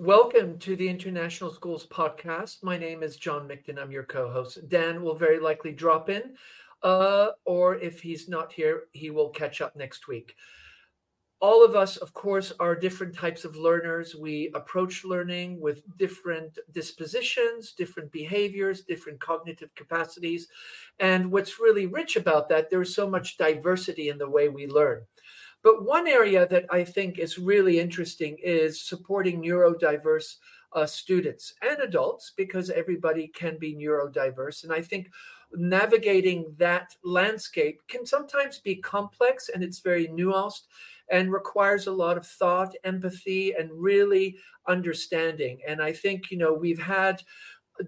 Welcome to the International Schools Podcast. My name is John Mikton. I'm your co host. Dan will very likely drop in, uh, or if he's not here, he will catch up next week. All of us, of course, are different types of learners. We approach learning with different dispositions, different behaviors, different cognitive capacities. And what's really rich about that, there's so much diversity in the way we learn. But one area that I think is really interesting is supporting neurodiverse uh, students and adults because everybody can be neurodiverse. And I think navigating that landscape can sometimes be complex and it's very nuanced and requires a lot of thought, empathy, and really understanding. And I think, you know, we've had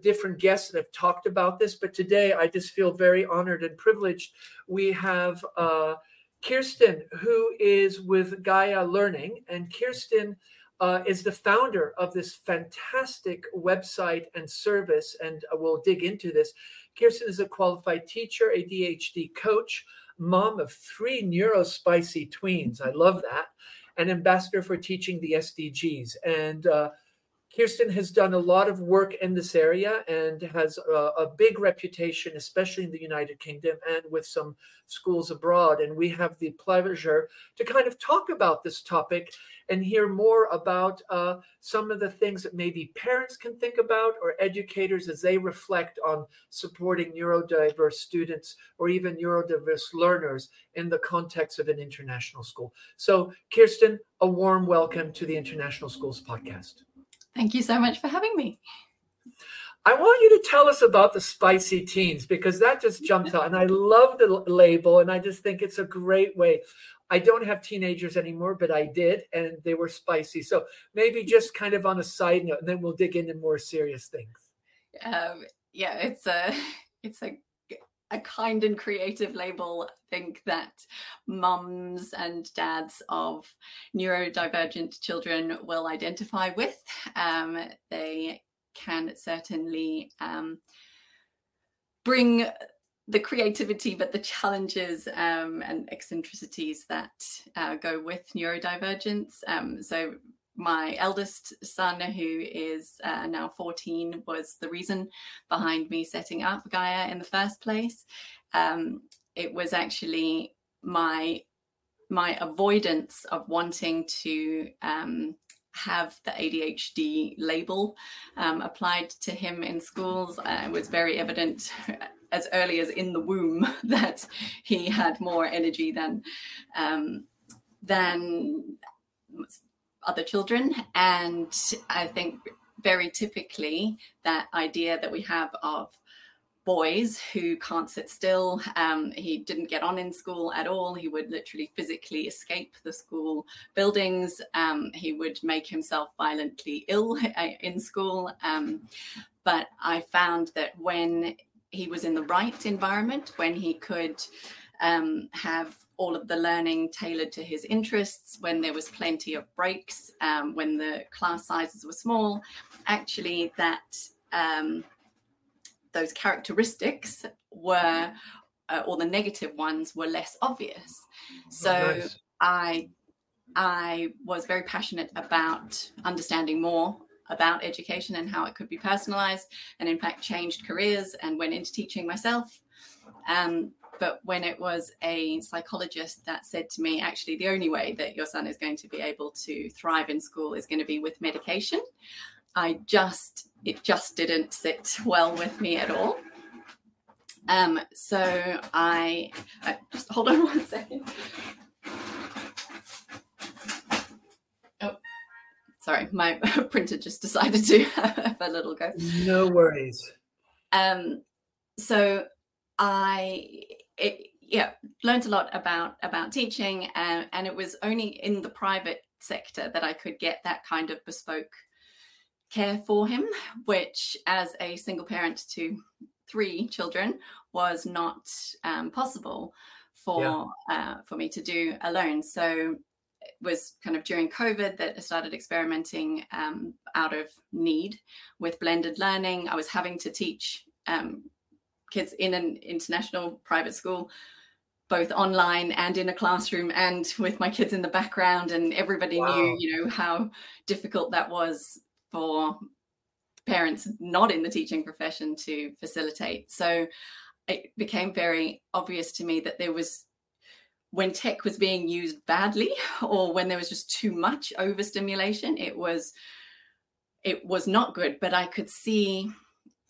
different guests that have talked about this, but today I just feel very honored and privileged. We have uh, Kirstin, who is with Gaia Learning, and Kirstin uh, is the founder of this fantastic website and service, and we'll dig into this. Kirstin is a qualified teacher, a ADHD coach, mom of three neurospicy tweens. I love that. An ambassador for teaching the SDGs. And uh, Kirstin has done a lot of work in this area and has a, a, big reputation, especially in the United Kingdom and with some schools abroad. And we have the pleasure to kind of talk about this topic and hear more about uh, some of the things that maybe parents can think about or educators as they reflect on supporting neurodiverse students or even neurodiverse learners in the context of an international school. So, Kirstin, a warm welcome to the International Schools Podcast. Thank you so much for having me. I want you to tell us about the spicy teens because that just jumped out. And I love the label. And I just think it's a great way. I don't have teenagers anymore, but I did. And they were spicy. So maybe just kind of on a side note, and then we'll dig into more serious things. Um, yeah, it's a, it's a a kind and creative label I think that mums and dads of neurodivergent children will identify with. Um, they can certainly um, bring the creativity, but the challenges um, and eccentricities that uh, go with neurodivergence. Um, so my eldest son, who is uh, now 14, was the reason behind me setting up Gaia in the first place. Um, it was actually my my avoidance of wanting to um, have the ADHD label um, applied to him in schools. Uh, it was very evident as early as in the womb that he had more energy than um, than other children. And I think very typically that idea that we have of boys who can't sit still. Um, he didn't get on in school at all. He would literally physically escape the school buildings. Um, he would make himself violently ill uh, in school. Um, but I found that when he was in the right environment, when he could um, have all of the learning tailored to his interests, when there was plenty of breaks, um, when the class sizes were small, actually that um, those characteristics were, uh, or the negative ones were less obvious. Oh, so nice. I, I was very passionate about understanding more about education and how it could be personalized, and in fact changed careers and went into teaching myself. Um, but when it was a psychologist that said to me, actually, the only way that your son is going to be able to thrive in school is going to be with medication, I just, it just didn't sit well with me at all. Um, so I, I just hold on one second. Oh, sorry, my printer just decided to have a little go. No worries. Um, so I it, yeah learned a lot about about teaching and, and it was only in the private sector that I could get that kind of bespoke care for him, which as a single parent to three children was not um, possible for yeah. uh, for me to do alone. So it was kind of during COVID that I started experimenting um, out of need with blended learning. I was having to teach um, kids in an international private school both online and in a classroom and with my kids in the background and everybody wow. knew you know how difficult that was for parents not in the teaching profession to facilitate. So it became very obvious to me that there was when tech was being used badly or when there was just too much overstimulation it was it was not good but i could see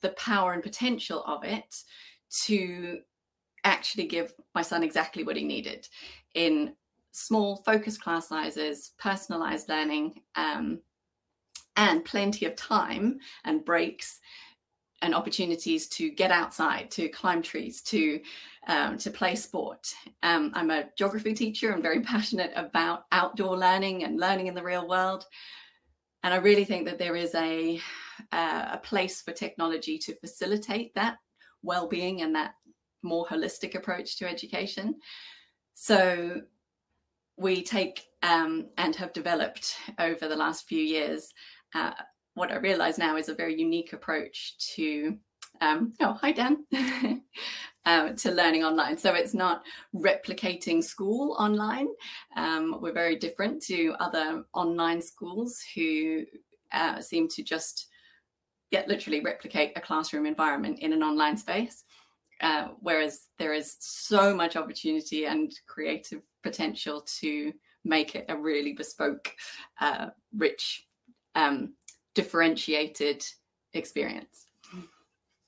the power and potential of it to actually give my son exactly what he needed in small focused class sizes personalized learning um, and plenty of time and breaks and opportunities to get outside, to climb trees, to um, to play sport. Um, I'm a geography teacher. I'm very passionate about outdoor learning and learning in the real world, and I really think that there is a uh, a place for technology to facilitate that well-being and that more holistic approach to education. So we take um, and have developed over the last few years uh, what I realize now is a very unique approach to um, oh hi Dan uh, to learning online. So it's not replicating school online. Um, we're very different to other online schools who uh, seem to just get literally replicate a classroom environment in an online space. Uh, whereas there is so much opportunity and creative potential to make it a really bespoke, uh, rich um, differentiated experience.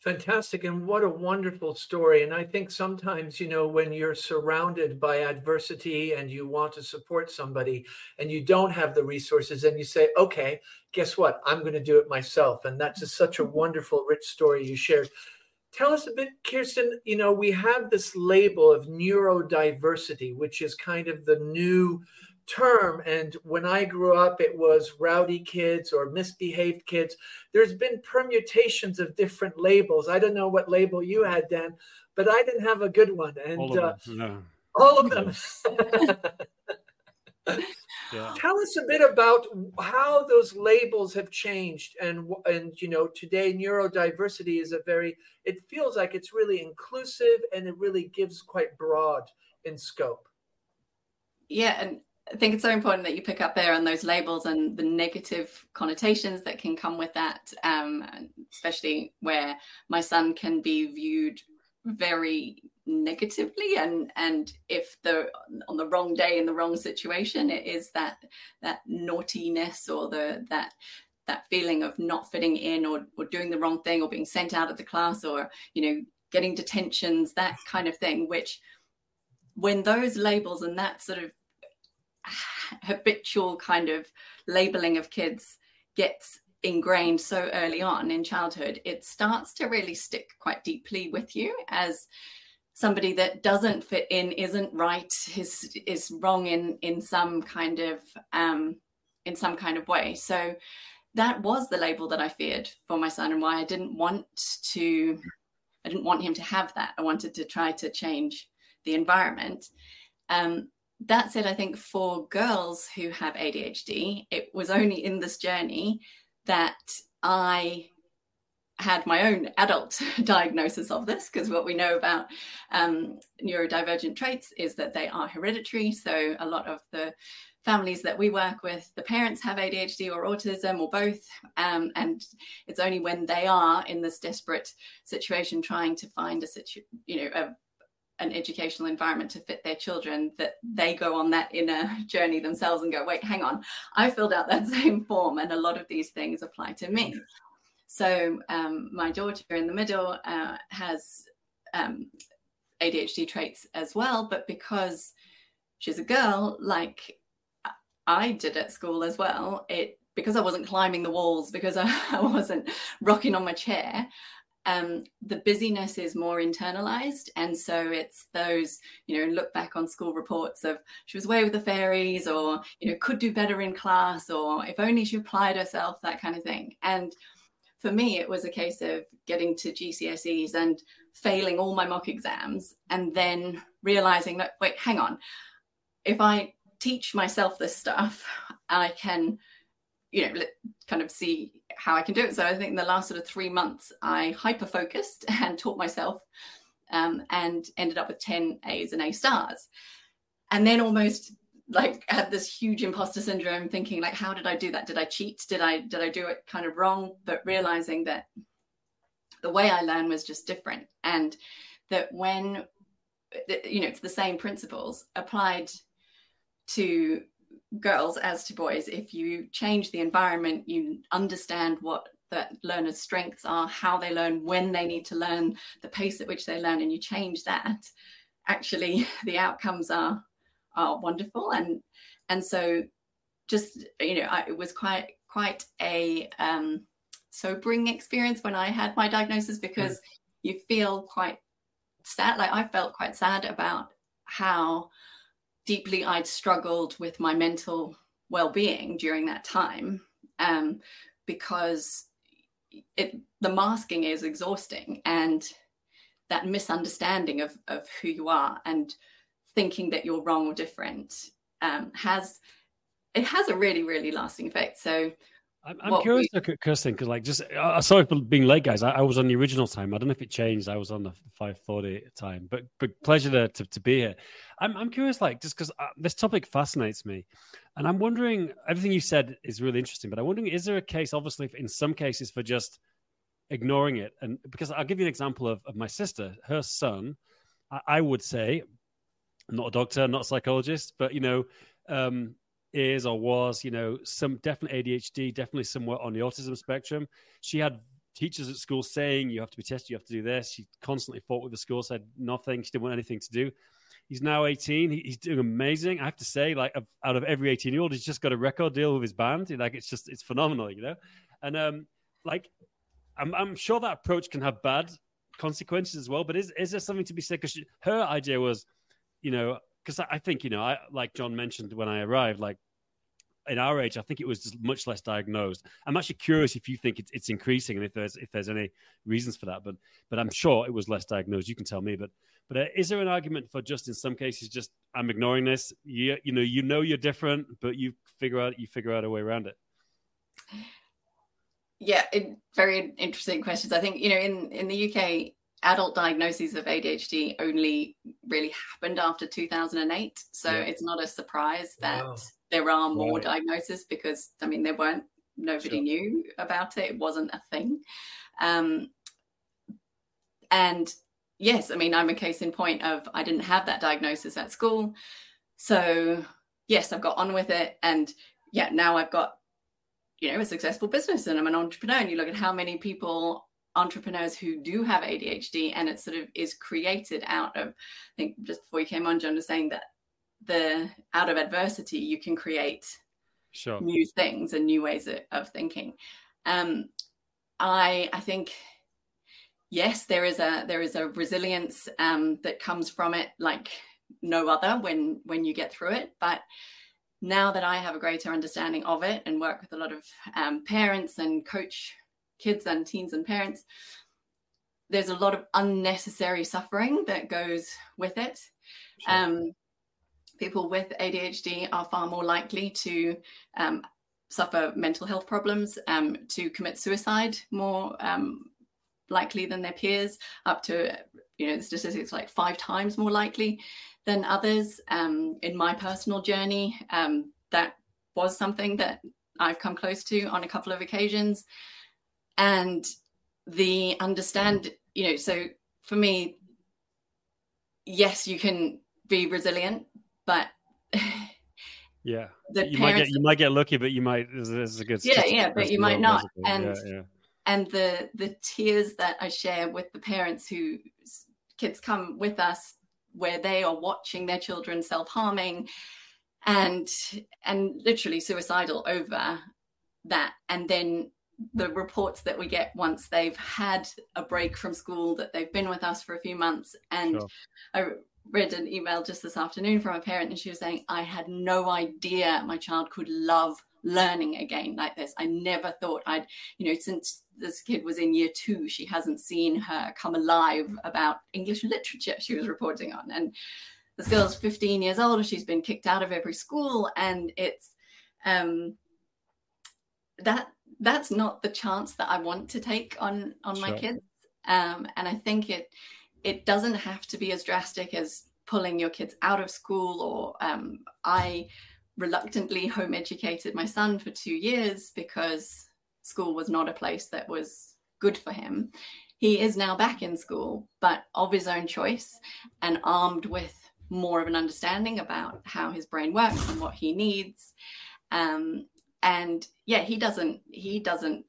Fantastic. And what a wonderful story. And I think sometimes, you know, when you're surrounded by adversity and you want to support somebody and you don't have the resources and you say, okay, guess what? I'm going to do it myself. And that's just such a mm-hmm. wonderful, rich story you shared. Tell us a bit, Kirstin. You know, we have this label of neurodiversity, which is kind of the new term. And when I grew up, it was rowdy kids or misbehaved kids. There's been permutations of different labels. I don't know what label you had, Dan, but I didn't have a good one. And all of them. Uh, no. All of them. yeah. Tell us a bit about how those labels have changed, and and you know today neurodiversity is a very. It feels like it's really inclusive, and it really gives quite broad in scope. Yeah, and I think it's so important that you pick up there on those labels and the negative connotations that can come with that, um, especially where my son can be viewed very negatively and and if the on the wrong day in the wrong situation it is that that naughtiness or the that that feeling of not fitting in or, or doing the wrong thing or being sent out of the class or you know getting detentions that kind of thing which when those labels and that sort of habitual kind of labeling of kids gets ingrained so early on in childhood, it starts to really stick quite deeply with you as somebody that doesn't fit in, isn't right, is is wrong in in some kind of um, in some kind of way. So that was the label that I feared for my son and why I didn't want to I didn't want him to have that. I wanted to try to change the environment. Um, that said, I think for girls who have ADHD, it was only in this journey that I had my own adult diagnosis of this because what we know about um, neurodivergent traits is that they are hereditary. So a lot of the families that we work with, the parents have ADHD or autism or both, um, and it's only when they are in this desperate situation trying to find a situ, you know, a an educational environment to fit their children that they go on that inner journey themselves and go wait hang on. I filled out that same form and a lot of these things apply to me. So um, my daughter in the middle uh, has um, adhd traits as well but because she's a girl like i did at school as well it because i wasn't climbing the walls because i, I wasn't rocking on my chair um, the busyness is more internalized. And so it's those, you know, look back on school reports of she was away with the fairies or, you know, could do better in class or if only she applied herself, that kind of thing. And for me, it was a case of getting to GCSEs and failing all my mock exams and then realizing that, wait, hang on, if I teach myself this stuff, I can, you know, kind of see how I can do it. So I think in the last sort of three months, I hyper focused and taught myself um, and ended up with 10 A's and A stars. And then almost like had this huge imposter syndrome thinking like how did i do that did i cheat did i did i do it kind of wrong but realizing that the way i learn was just different and that when you know it's the same principles applied to girls as to boys if you change the environment you understand what the learners strengths are how they learn when they need to learn the pace at which they learn and you change that actually the outcomes are are wonderful and and so just you know I, it was quite quite a um sobering experience when i had my diagnosis because mm. you feel quite sad like i felt quite sad about how deeply i'd struggled with my mental well-being during that time um because it the masking is exhausting and that misunderstanding of of who you are and thinking that you're wrong or different um, has it has a really really lasting effect. So I'm, I'm curious, we, Kirstin, because like just uh, sorry for being late, guys. I, I, was on the original time. I don't know if it changed. I was on the 5:40 time, but but pleasure to, to, to be here. I'm I'm curious, like just because uh, this topic fascinates me, and I'm wondering. Everything you said is really interesting, but I'm wondering, is there a case, obviously, in some cases, for just ignoring it? And because I'll give you an example of, of my sister, her son. I, I would say I'm not a doctor, not a psychologist, but you know, um, is or was, you know, some definitely ADHD, definitely somewhat on the autism spectrum. She had teachers at school saying you have to be tested, you have to do this. She constantly fought with the school, said nothing. She didn't want anything to do. He's now 18. he's doing amazing. I have to say, like out of every 18 year old, he's just got a record deal with his band. Like it's just it's phenomenal, you know. And um, like I'm I'm sure that approach can have bad consequences as well. But is is there something to be said? Because her idea was you know, because I think you know, I like John mentioned when I arrived, like in our age, I think it was just much less diagnosed. I'm actually curious if you think it's, it's increasing and if there's if there's any reasons for that. But but I'm sure it was less diagnosed. You can tell me. But but uh, is there an argument for just in some cases, just I'm ignoring this? You you know you know you're different, but you figure out you figure out a way around it. Yeah, it, very interesting questions. I think you know in in the UK adult diagnoses of ADHD only really happened after 2008. So yeah. it's not a surprise that wow. There are more right. diagnoses because, I mean, there weren't, nobody sure. knew about it. It wasn't a thing. Um, and yes, I mean, I'm a case in point of I didn't have that diagnosis at school. So yes, I've got on with it. And yeah, now I've got, you know, a successful business and I'm an entrepreneur. And you look at how many people entrepreneurs who do have ADHD, and it sort of is created out of. I think just before you came on, John was saying that the out of adversity you can create sure. new things and new ways of, of thinking. Um, I I think yes, there is a there is a resilience um, that comes from it, like no other when when you get through it, but now that I have a greater understanding of it and work with a lot of um, parents and coach kids and teens and parents, there's a lot of unnecessary suffering that goes with it. Sure. Um, people with ADHD are far more likely to um, suffer mental health problems, um, to commit suicide more um, likely than their peers, up to you know statistics like five times more likely than others. Um, in my personal journey, um, that was something that I've come close to on a couple of occasions and the understand you know so for me yes you can be resilient but yeah you might get you might get lucky but you might this is a good yeah yeah but you might not and yeah, yeah. and the the tears that i share with the parents who kids come with us where they are watching their children self-harming and and literally suicidal over that and then the reports that we get once they've had a break from school that they've been with us for a few months and sure. Read an email just this afternoon from a parent and she was saying i had no idea my child could love learning again like this i never thought i'd you know since this kid was in year two she hasn't seen her come alive about english literature she was reporting on and this girl's 15 years old she's been kicked out of every school and it's um that that's not the chance that I want to take on on sure. my kids. Um, and I think it it doesn't have to be as drastic as pulling your kids out of school or um, i reluctantly home educated my son for two years because school was not a place that was good for him. He is now back in school but of his own choice and armed with more of an understanding about how his brain works and what he needs. Um, and yeah he doesn't he doesn't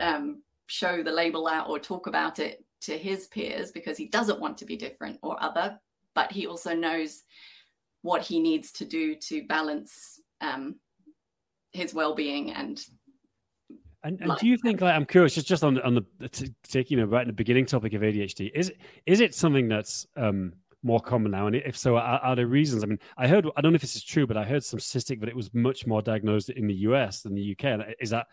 um, show the label out or talk about it to his peers because he doesn't want to be different or other but he also knows what he needs to do to balance um, his well-being and and, and do you think like i'm curious just just on on the taking you know right in the beginning topic of adhd is is it something that's um more common now? And if so, are, are, there reasons? I mean, I heard, I don't know if this is true, but I heard some statistic that it was much more diagnosed in the US than the UK. Is that,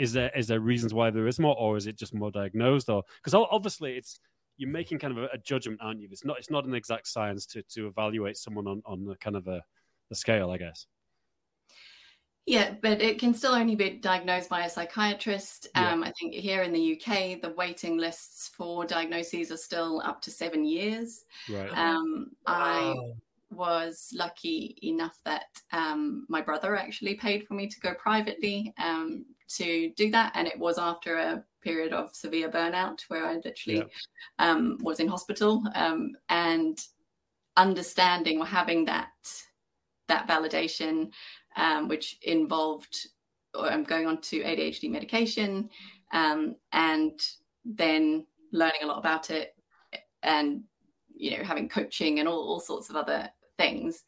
is there, is there reasons why there is more, or is it just more diagnosed? Or, because obviously it's, you're making kind of a, a, judgment, aren't you? It's not, it's not an exact science to, to evaluate someone on, on the kind of a, a scale, I guess. Yeah, but it can still only be diagnosed by a psychiatrist. Yeah. Um, I think here in the UK, the waiting lists for diagnoses are still up to seven years. Right. Um, wow. I was lucky enough that um, my brother actually paid for me to go privately um, to do that, and it was after a period of severe burnout where I literally yeah. Um, was in hospital um, and understanding or having that that validation um, which involved um, going on to ADHD medication um, and then learning a lot about it and you know having coaching and all, all sorts of other things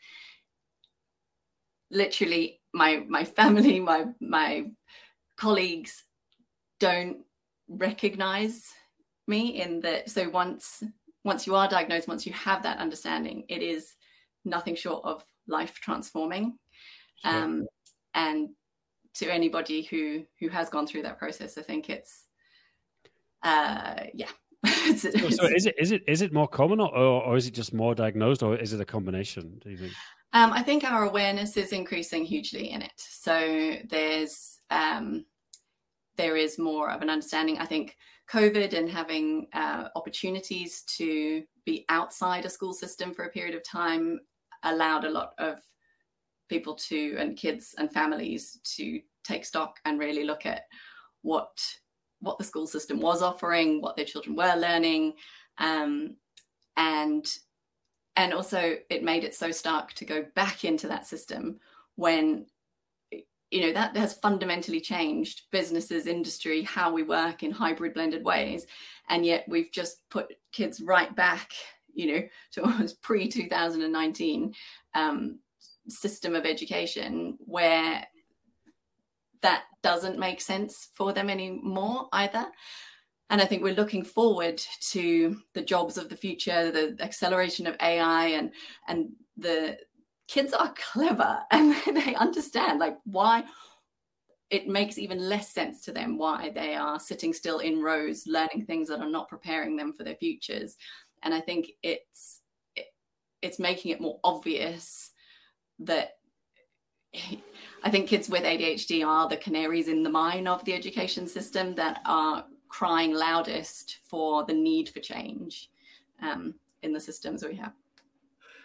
literally my my family my my colleagues don't recognize me in that so once once you are diagnosed once you have that understanding it is nothing short of life transforming um, and to anybody who who has gone through that process, I think it's uh, yeah. so, so, is it is it is it more common or, or is it just more diagnosed or is it a combination? Do you think? Um, I think our awareness is increasing hugely in it. So there's um, there is more of an understanding. I think COVID and having uh, opportunities to be outside a school system for a period of time allowed a lot of people to and kids and families to take stock and really look at what what the school system was offering, what their children were learning, um, and and also it made it so stark to go back into that system when you know that has fundamentally changed businesses industry how we work in hybrid blended ways and yet we've just put kids right back you know to almost pre 2019 um, system of education where that doesn't make sense for them anymore either. And I think we're looking forward to the jobs of the future, the acceleration of AI, and and the kids are clever and they understand like why it makes even less sense to them why they are sitting still in rows learning things that are not preparing them for their futures. And I think it's it, it's making it more obvious that I think kids with ADHD are the canaries in the mine of the education system that are crying loudest for the need for change um, in the systems we have.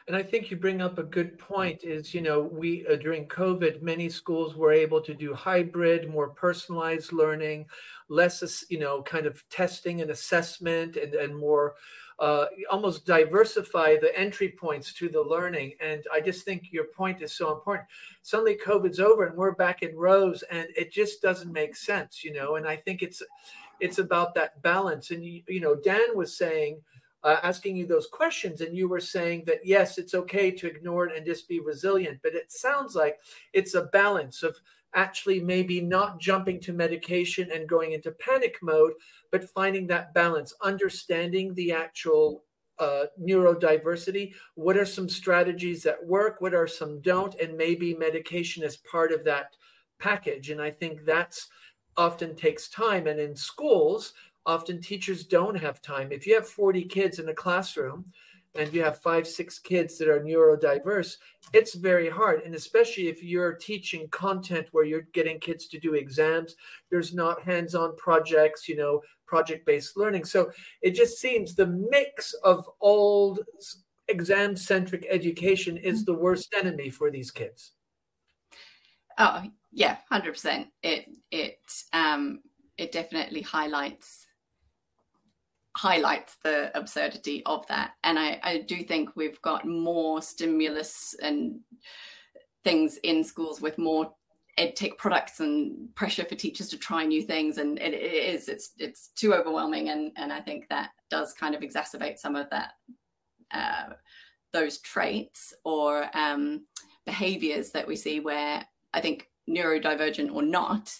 And I think you bring up a good point is, you know, we uh, during COVID, many schools were able to do hybrid, more personalized learning, less, you know, kind of testing and assessment and, and more uh, almost diversify the entry points to the learning. And I just think your point is so important. Suddenly COVID's over and we're back in rows and it just doesn't make sense, you know. And I think it's it's about that balance. And you, you know, Dan was saying, uh, asking you those questions, and you were saying that yes, it's okay to ignore it and just be resilient. But it sounds like it's a balance of actually maybe not jumping to medication and going into panic mode, but finding that balance, understanding the actual uh, neurodiversity. What are some strategies that work? What are some don't? And maybe medication is part of that package. And I think that's often takes time. And in schools, often teachers don't have time. If you have 40 kids in a classroom, and you have five, six kids that are neurodiverse, it's very hard. And especially if you're teaching content where you're getting kids to do exams, there's not hands on projects, you know, project based learning. So it just seems the mix of old exam centric education is the worst enemy for these kids. Oh yeah, hundred percent. It it um it definitely highlights highlights the absurdity of that. And I, I do think we've got more stimulus and things in schools with more ed tech products and pressure for teachers to try new things and it, it is it's it's too overwhelming and and i think that does kind of exacerbate some of that uh, those traits or um, behaviors that we see where i think neurodivergent or not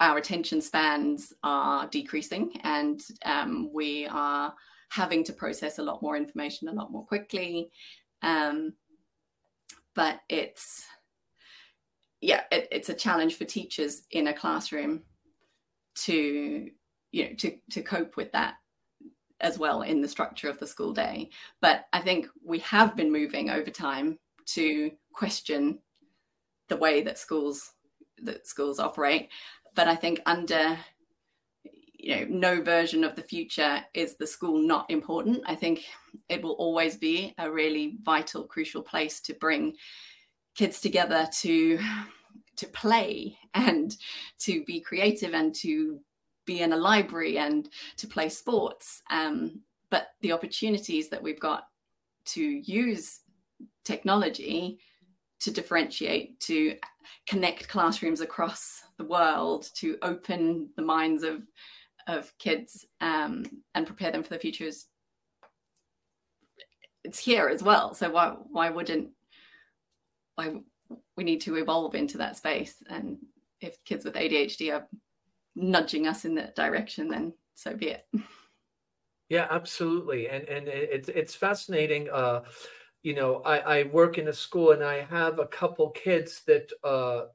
our attention spans are decreasing and um, we are having to process a lot more information a lot more quickly. Um, but it's yeah it, it's a challenge for teachers in a classroom to you know to to cope with that as well in the structure of the school day. But i think we have been moving over time to question the way that schools that schools operate but i think under you know no version of the future is the school not important. I think it will always be a really vital crucial place to bring kids together to to play and to be creative and to be in a library and to play sports. Um, but the opportunities that we've got to use technology to differentiate to connect classrooms across the world to open the minds of of kids um, and prepare them for the futures it's here as well. So why why wouldn't why we need to evolve into that space? And if kids with adhd are nudging us in that direction then so be it. Yeah absolutely. And and it's it's fascinating uh you know i i work in a school and i have a couple kids that uh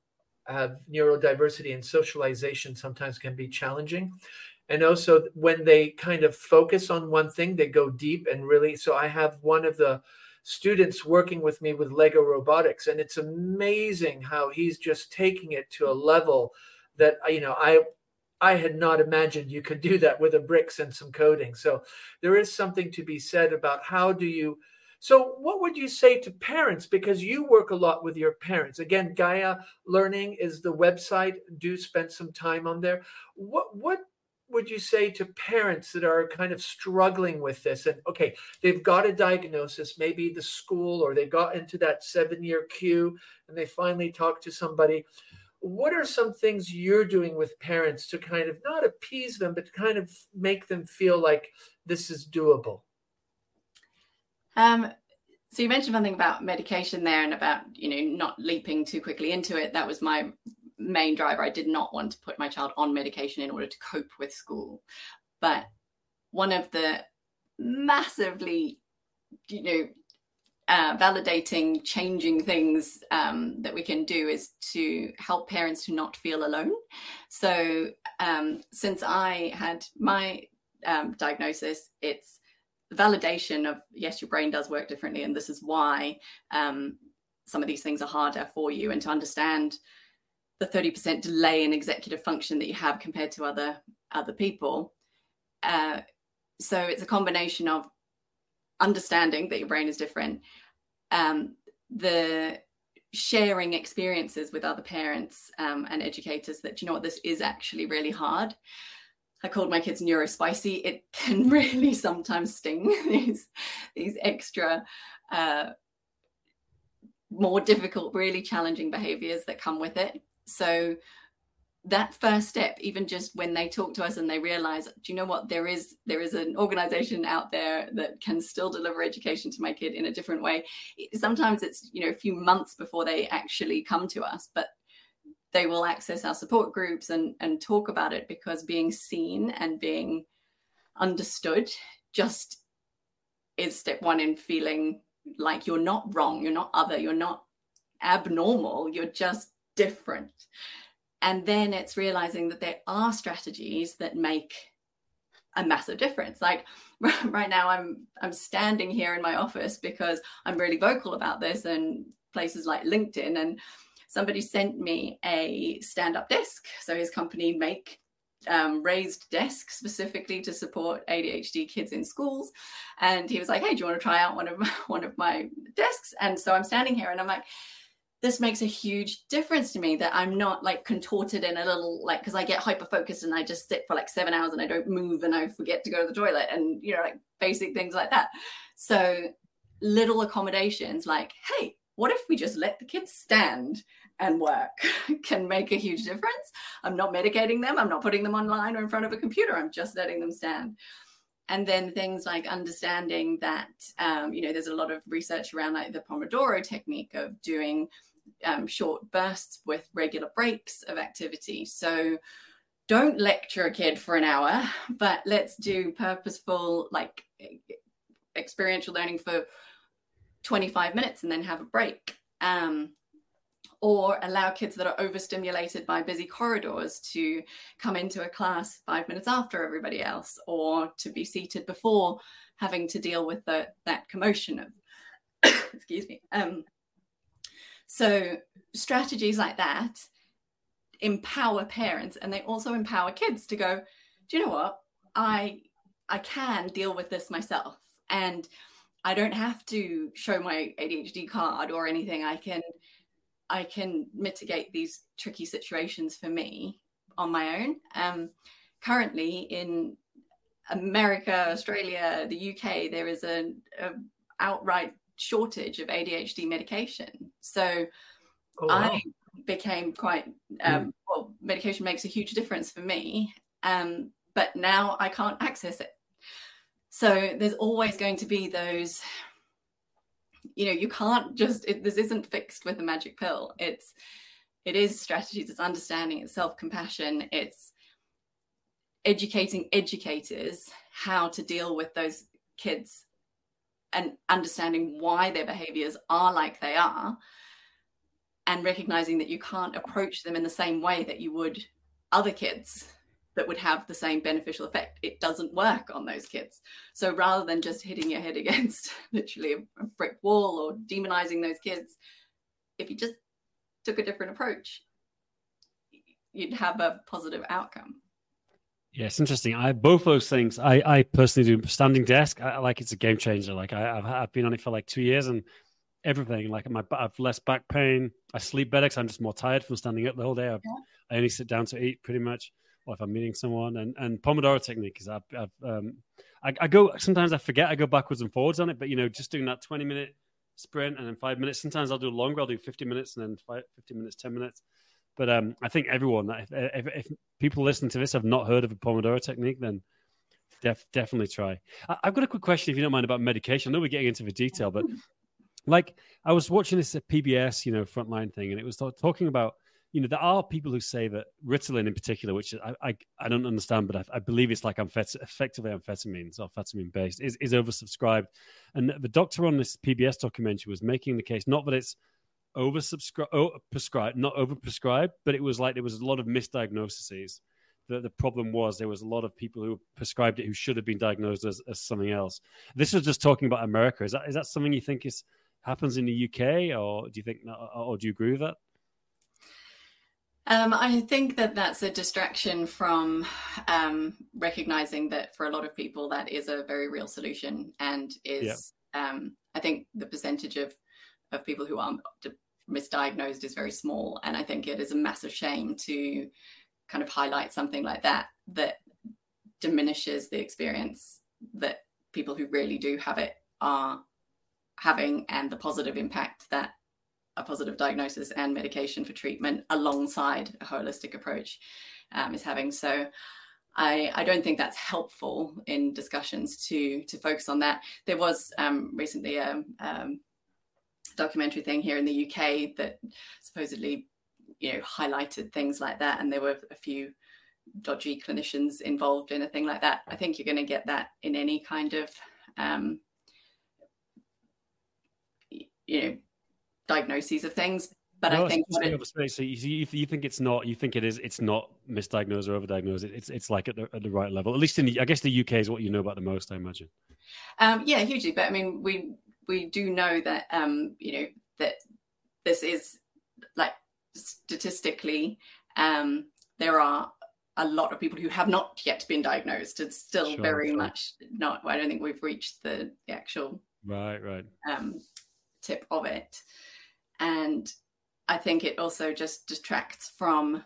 have neurodiversity and socialization sometimes can be challenging. And also when they kind of focus on one thing they go deep and really so i have one of the students working with me with lego robotics and it's amazing how he's just taking it to a level that you know i i had not imagined you could do that with a bricks and some coding. So there is something to be said about how do you so, what would you say to parents? Because you work a lot with your parents. Again, Gaia Learning is the website. Do spend some time on there. What what would you say to parents that are kind of struggling with this and okay they've got a diagnosis maybe the school or they got into that seven year queue and they finally talk to somebody what are some things you're doing with parents to kind of not appease them but to kind of make them feel like this is doable um, so you mentioned one thing about medication there and about you know not leaping too quickly into it that was my main driver. I did not want to put my child on medication in order to cope with school. But one of the massively, you know, uh, validating, changing things um, that we can do is to help parents to not feel alone. So, um, since I had my um, diagnosis, it's validation of yes, your brain does work differently, and this is why um, some of these things are harder for you, and to understand the 30% delay in executive function that you have compared to other other people uh, so it's a combination of understanding that your brain is different um, the sharing experiences with other parents um, and educators that you know what? This is actually really hard I called my kids neurospicy. It can really sometimes sting these these extra uh, more difficult, really challenging behaviors that come with it. So that first step even just when they talk to us and they realize do you know what there is there is an organization out there that can still deliver education to my kid in a different way sometimes it's you know a few months before they actually come to us but they will access our support groups and and talk about it because being seen and being understood just is step one in feeling like you're not wrong you're not other you're not abnormal you're just different. And then it's realizing that there are strategies that make a massive difference. Like right now I'm I'm standing here in my office because I'm really vocal about this and places like LinkedIn and somebody sent me a stand-up desk. So his company make um, raised desk specifically to support ADHD kids in schools. And he was like, "Hey, do you want to try out one of my, one of my desks?" And so I'm standing here, and I'm like, "This makes a huge difference to me that I'm not like contorted in a little like because I get hyper focused and I just sit for like seven hours and I don't move and I forget to go to the toilet and you know like basic things like that." So little accommodations like, "Hey." What if we just let the kids stand and work can make a huge difference. I'm not medicating them, I'm not putting them online or in front of a computer, I'm just letting them stand. And then things like understanding that, um, you know, there's a lot of research around like the Pomodoro technique of doing um, short bursts with regular breaks of activity. So don't lecture a kid for an hour, but let's do purposeful, like experiential learning for 25 minutes and then have a break. Um, or allow kids that are overstimulated by busy corridors to come into a class five minutes after everybody else, or to be seated before having to deal with the, that commotion of, excuse me. Um, so strategies like that empower parents, and they also empower kids to go, do you know what? I I can deal with this myself, and I don't have to show my ADHD card or anything. I can I can mitigate these tricky situations for me on my own. Um, currently, in America, Australia, the UK, there is an outright shortage of ADHD medication. So oh, wow. I became quite um, mm. well. Medication makes a huge difference for me, um, but now I can't access it. So there's always going to be those you know you can't just it, this isn't fixed with a magic pill. It's it is strategies it's understanding it's self-compassion it's educating educators how to deal with those kids and understanding why their behaviors are like they are and recognizing that you can't approach them in the same way that you would other kids that would have the same beneficial effect. It doesn't work on those kids. So rather than just hitting your head against literally a brick wall or demonizing those kids, if you just took a different approach, you'd have a positive outcome. Yeah, it's interesting. I both those things. I I personally do standing desk. I, like it's a game changer. Like I, have I've been on it for like two years and everything. Like my I've less back pain. I sleep better because I'm just more tired from standing up the whole day. Yeah. I only sit down to eat pretty much or if I'm meeting someone. And and Pomodoro technique is I've, I've um, I, I, go sometimes I forget I go backwards and forwards on it, but you know just doing that 20 minute sprint and then five minutes. Sometimes I'll do longer. I'll do 50 minutes and then five, 50 minutes, 10 minutes. But um, I think everyone, if, if, if, people listening to this have not heard of a Pomodoro technique, then def, definitely try. I, have got a quick question, if you don't mind, about medication. I know we're getting into the detail, but like I was watching this at PBS, you know, frontline thing, and it was talking about you know, there are people who say that Ritalin in particular, which I, I, I don't understand, but I, I, believe it's like amphet- effectively amphetamines or amphetamine based, is, is oversubscribed. And the doctor on this PBS documentary was making the case not that it's oversubscribed, oh, prescribed, not overprescribed, but it was like there was a lot of misdiagnoses. The, the problem was there was a lot of people who prescribed it who should have been diagnosed as, as something else. This was just talking about America. Is that is that something you think is happens in the UK, or do you think, or do you agree with that? Um, I think that that's a distraction from um, recognizing that for a lot of people that is a very real solution and is yeah. um, I think the percentage of of people who are misdiagnosed is very small, and I think it is a massive shame to kind of highlight something like that that diminishes the experience that people who really do have it are having and the positive impact that a positive diagnosis and medication for treatment alongside a holistic approach um, is having. So I, I, don't think that's helpful in discussions to to focus on that. There was um, recently a um, documentary thing here in the UK that supposedly you know highlighted things like that, and there were a few dodgy clinicians involved in a thing like that. I think you're going to get that in any kind of um, you know diagnoses of things. But no, I think it, so you, you think it's not, you think it is, it's not misdiagnosed or overdiagnosed. It's it's like at the, at the right level. At least in the, I guess the UK is what you know about the most, I imagine. Um, yeah, hugely. But I mean, we we do know that um, you know that this is like statistically um, there are a lot of people who have not yet been diagnosed. It's still sure, very sure. much not. I don't think we've reached the, the actual right, right um, tip of it, and I think it also just detracts from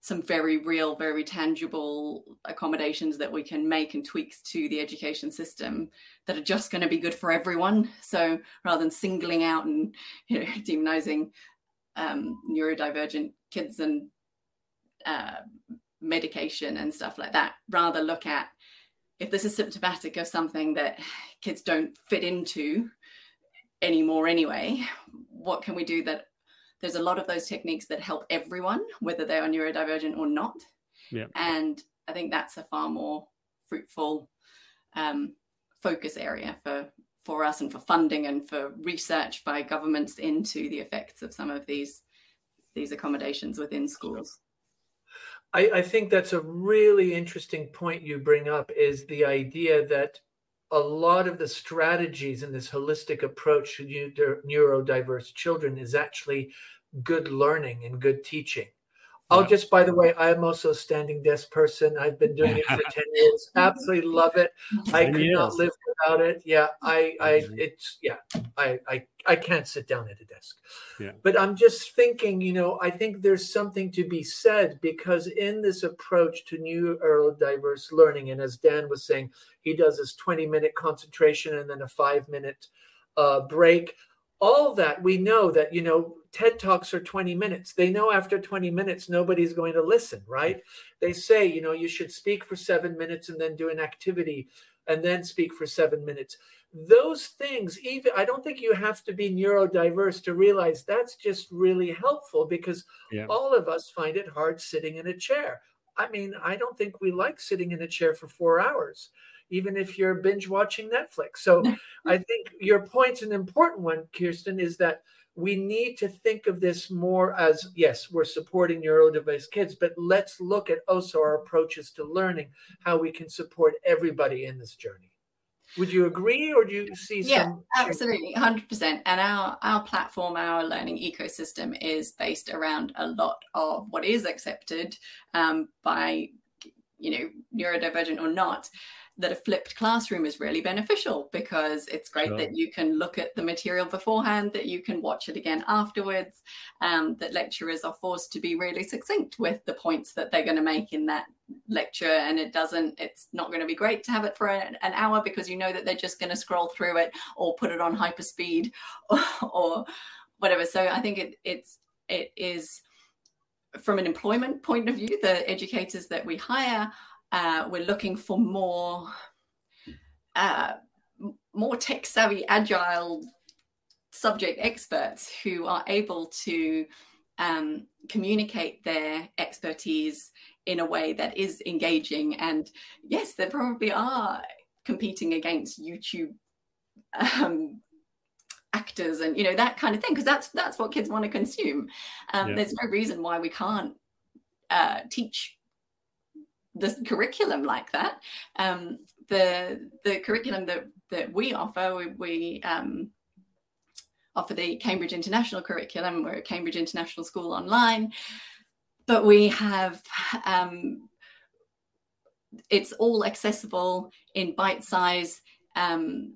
some very real, very tangible accommodations that we can make and tweaks to the education system that are just going to be good for everyone. So rather than singling out and you know, demonizing um, neurodivergent kids and uh, medication and stuff like that, rather look at if this is symptomatic of something that kids don't fit into anymore anyway, what can we do that there's a lot of those techniques that help everyone, whether they are neurodivergent or not. Yeah. And I think that's a far more fruitful um, focus area for for us and for funding and for research by governments into the effects of some of these these accommodations within schools. I, I think that's a really interesting point you bring up is the idea that a lot of the strategies in this holistic approach to neurodiverse children is actually good learning and good teaching. I'll yeah. just, by the way, I'm also a standing desk person. I've been doing it for 10 years. Absolutely love it. I could not live without it. Yeah, I, I, mm-hmm. it's, yeah, I, I, I can't sit down at a desk. Yeah. But I'm just thinking, you know, I think there's something to be said because in this approach to new neurodiverse learning, and as Dan was saying, he does this 20 minute concentration and then a five minute uh, break all that we know that you know ted talks are 20 minutes. They know after 20 minutes nobody's going to listen right? They say you know you should speak for seven minutes and then do an activity and then speak for seven minutes. Those things even i don't think you have to be neurodiverse to realize that's just really helpful because yeah. all of us find it hard sitting in a chair. I mean i don't think we like sitting in a chair for four hours even if you're binge watching Netflix. So I think your point's an important one, Kirstin, is that we need to think of this more as yes, we're supporting neurodiverse kids, but let's look at also our approaches to learning, how we can support everybody in this journey. Would you agree, or do you see yeah, some? Absolutely, hundred percent. And our our platform, our learning ecosystem, is based around a lot of what is accepted um, by you know neurodivergent or not that a flipped classroom is really beneficial because it's great sure. that you can look at the material beforehand, that you can watch it again afterwards, um, that lecturers are forced to be really succinct with the points that they're going to make in that lecture. And it doesn't, it's not going to be great to have it for an, an hour because you know that they're just going to scroll through it or put it on hyperspeed or, or whatever. So I think it, it's, it is from an employment point of view, the educators that we hire uh, we're looking for more uh, more tech savvy, agile subject experts who are able to um, communicate their expertise in a way that is engaging. And yes, there probably are competing against YouTube um, actors and you know that kind of thing because that's that's what kids want to consume. Um, yeah. There's no reason why we can't uh, teach the curriculum like that. Um, the the curriculum that that we offer, we, we um, offer the Cambridge International curriculum. We're a Cambridge International School online, but we have um, it's all accessible in bite size um,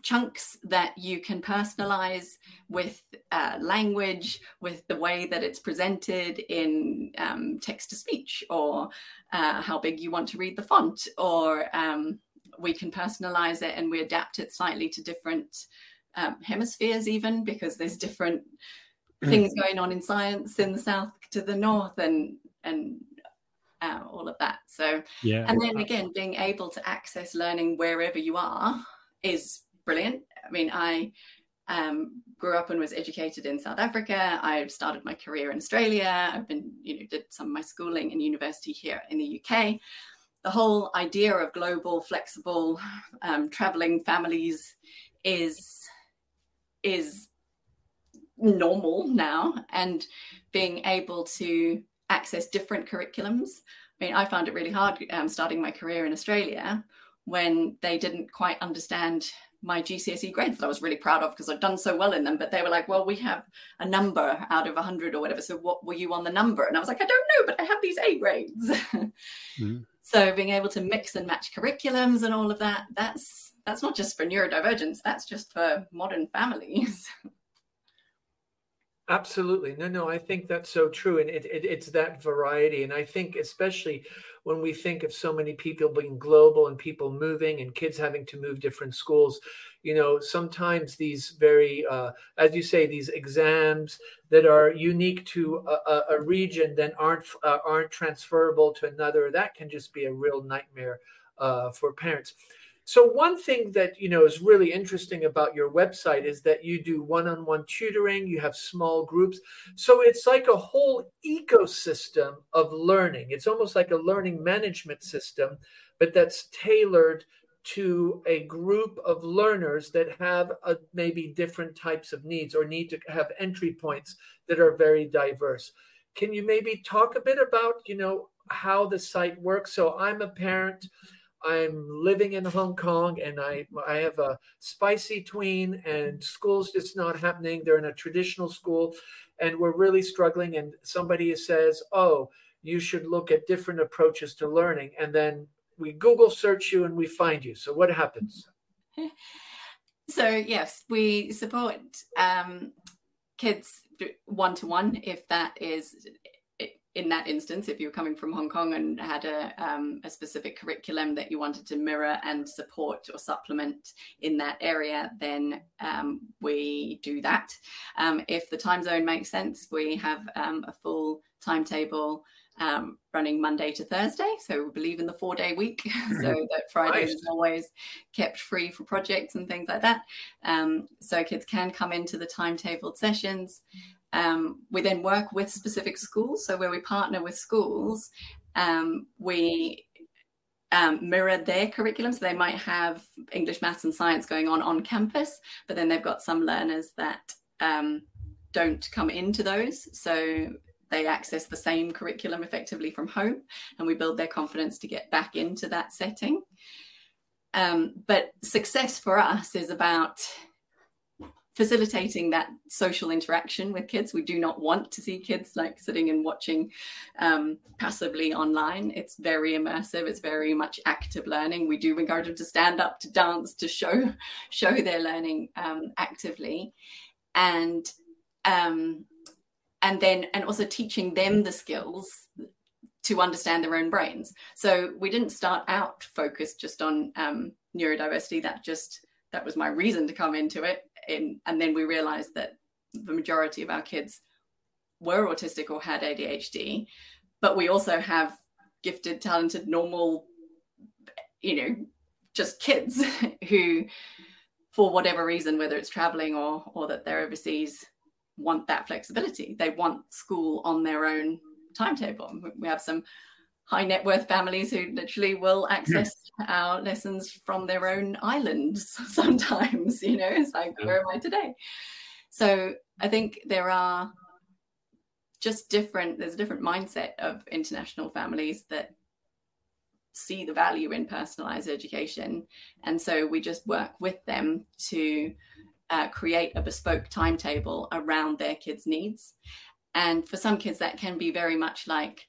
chunks that you can personalize with uh, language, with the way that it's presented in um, text to speech, or uh, how big you want to read the font, or um, we can personalize it and we adapt it slightly to different um, hemispheres, even because there's different mm. things going on in science in the south to the north, and and uh, all of that. So, yeah. And then again, being able to access learning wherever you are is brilliant. I mean, I um, grew up and was educated in South Africa. I started my career in Australia. I've been, you know, did some of my schooling and university here in the UK. The whole idea of global, flexible, um, traveling families is is normal now, and being able to access different curriculums. I mean, I found it really hard um, starting my career in Australia when they didn't quite understand my GCSE grades that I was really proud of because I'd done so well in them. But they were like, well, we have a number out of 100 or whatever. So what were you on the number? And I was like, I don't know, but I have these A grades. mm-hmm. So being able to mix and match curriculums and all of that, that's that's not just for neurodivergence, that's just for modern families. Absolutely. No, no, I think that's so true. And it, it, it's that variety. And I think, especially when we think of so many people being global and people moving and kids having to move different schools, you know, sometimes these very, uh, as you say, these exams that are unique to a, a region then aren't uh, aren't transferable to another. That can just be a real nightmare uh, for parents. So one thing that you know is really interesting about your website is that you do one-on-one tutoring, you have small groups. So it's like a whole ecosystem of learning. It's almost like a learning management system, but that's tailored to a group of learners that have a, maybe different types of needs or need to have entry points that are very diverse. Can you maybe talk a bit about, you know, how the site works? So I'm a parent I'm living in Hong Kong and I I have a spicy tween and school's just not happening. They're in a traditional school and we're really struggling and somebody says, "Oh, you should look at different approaches to learning." And then we Google search you and we find you. So what happens? So yes, we support um, kids one to one if that is in that instance, if you were coming from Hong Kong and had a, um, a specific curriculum that you wanted to mirror and support or supplement in that area, then um, we do that. Um, if the time zone makes sense, we have um, a full timetable um, running Monday to Thursday. So we believe in the four day week, so that Friday is always kept free for projects and things like that. Um, so kids can come into the timetabled sessions. Um, we then work with specific schools. So where we partner with schools, um, we um, mirror their curriculum. So they might have English, maths, and science going on on campus, but then they've got some learners that um, don't come into those. So they access the same curriculum effectively from home, and we build their confidence to get back into that setting. Um, but success for us is about facilitating that social interaction with kids. We do not want to see kids like sitting and watching um, passively online. It's very immersive. It's very much active learning. We do encourage them to stand up, to dance, to show show their learning um, actively, and um, and then and also teaching them the skills to understand their own brains. So we didn't start out focused just on um, neurodiversity. That just that was my reason to come into it in, and then we realized that the majority of our kids were autistic or had ADHD, but we also have gifted, talented, normal, you know, just kids who, for whatever reason, whether it's traveling or or that they're overseas, want that flexibility. They want school on their own timetable. We have some high net worth families who literally will access our lessons from their own islands sometimes you know it's like where am i today? So i think there are just different there's a different mindset of international families that see the value in personalized education. And so we just work with them to uh, create a bespoke timetable around their kids needs. And for some kids that can be very much like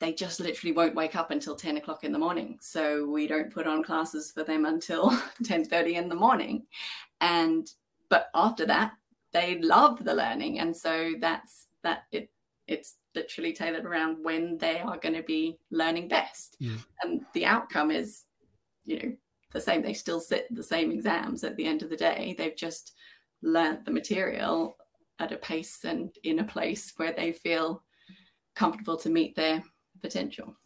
they just literally won't wake up until 10 o'clock in the morning. So we don't put on classes for them until 10.30 in the morning. And but after that they love the learning. And so that's that it it's literally tailored around when they are going to be learning best. Yeah. and the outcome is you know the same. They still sit the same exams at the end of the day. They've just learned the material at a pace and in a place where they feel comfortable to meet their potential.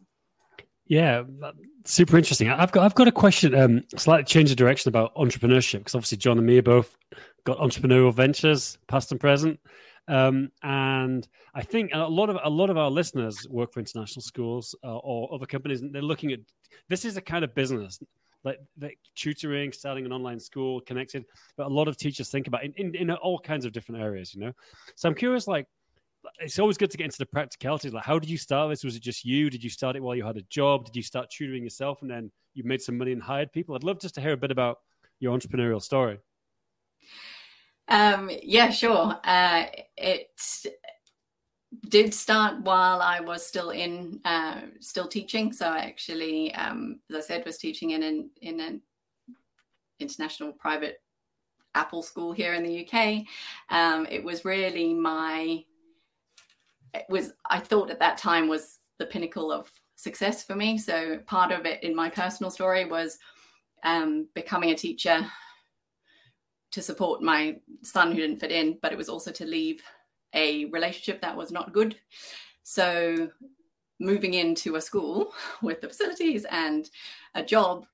Yeah, super interesting. I've got I've got a question, um, slightly change of direction about entrepreneurship because obviously John and me are both got entrepreneurial ventures, past and present, um, and I think a lot of a lot of our listeners work for international schools uh, or other companies, and they're looking at this is a kind of business like, like tutoring, starting an online school, connected. But a lot of teachers think about in, in, in all kinds of different areas, you know. So I'm curious, like it's always good to get into the practicalities. Like, how did you start this? Was it just you? Did you start it while you had a job? Did you start tutoring yourself and then you made some money and hired people? I'd love just to hear a bit about your entrepreneurial story? Um, yeah, sure. Uh, it did start while I was still in uh, still teaching. So I actually, um, as I said, was teaching in an in an international private Apple school here in the UK. Um, it was really my it was I thought at that time was the pinnacle of success for me. So part of it in my personal story was um, becoming a teacher to support my son who didn't fit in, but it was also to leave a relationship that was not good. So moving into a school with the facilities and a job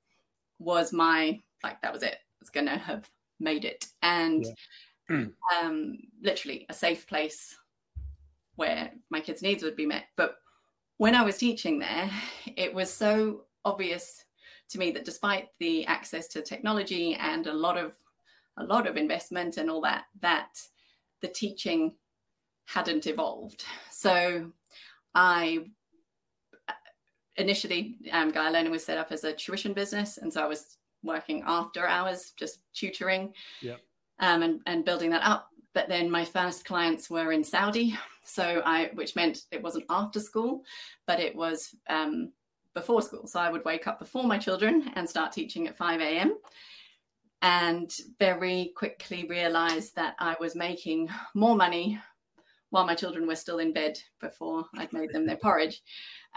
was my like that was it. I was gonna have made it. And yeah. um, literally a safe place where my kids' needs would be met. But when I was teaching there, it was so obvious to me that despite the access to technology and a lot of a lot of investment and all that, that the teaching hadn't evolved. So I initially um, Gaia Learning was set up as a tuition business, and so I was working after hours, just tutoring, yep. um, and and building that up. But then my first clients were in Saudi, so I, which meant it wasn't after school, but it was um, before school. So I would wake up before my children and start teaching at 5 a.m. And very quickly realized that I was making more money while my children were still in bed before I'd made them their porridge.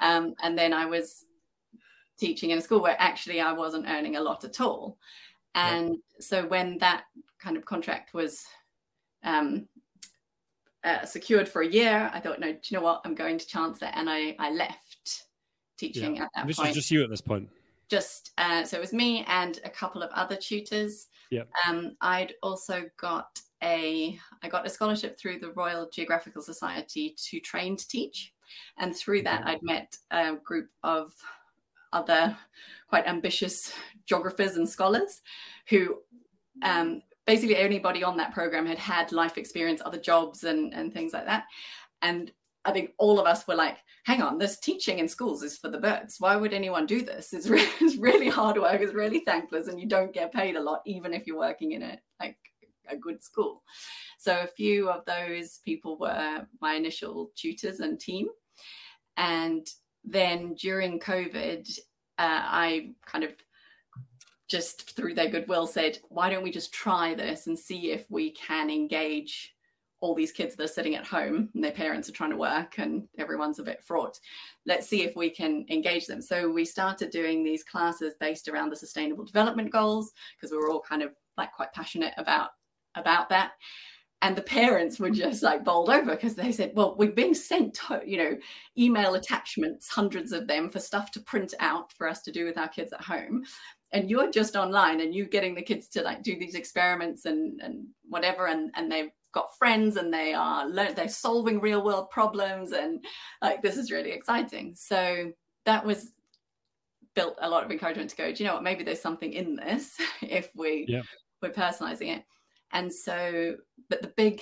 Um, and then I was teaching in a school where actually I wasn't earning a lot at all. And yeah. so when that kind of contract was um, uh, secured for a year, I thought, no, do you know what? I'm going to chance it. And I, I left teaching yeah. at that this point. was just you at this point. Just uh, so it was me and a couple of other tutors. Yeah. Um, I'd also got a I got a scholarship through the Royal Geographical Society to train to teach, and through that I'd met a group of other quite ambitious geographers and scholars who um, basically anybody on that program had had life experience, other jobs, and and things like that. And I think all of us were like, hang on, this teaching in schools is for the birds. Why would anyone do this? It's really, it's really hard work. It's really thankless, and you don't get paid a lot, even if you're working in a like a good school. So a few of those people were my initial tutors and team, and then during COVID, uh, I kind of just through their goodwill said, why don't we just try this and see if we can engage all these kids that are sitting at home and their parents are trying to work and everyone's a bit fraught. Let's see if we can engage them. So we started doing these classes based around the sustainable development goals because we were all kind of like quite passionate about about that and the parents were just like bowled over because they said well we're being sent you know email attachments hundreds of them for stuff to print out for us to do with our kids at home and you're just online and you're getting the kids to like do these experiments and and whatever and and they've got friends and they are they're solving real world problems and like this is really exciting so that was built a lot of encouragement to go do you know what maybe there's something in this if we yeah. we're personalizing it and so, but the big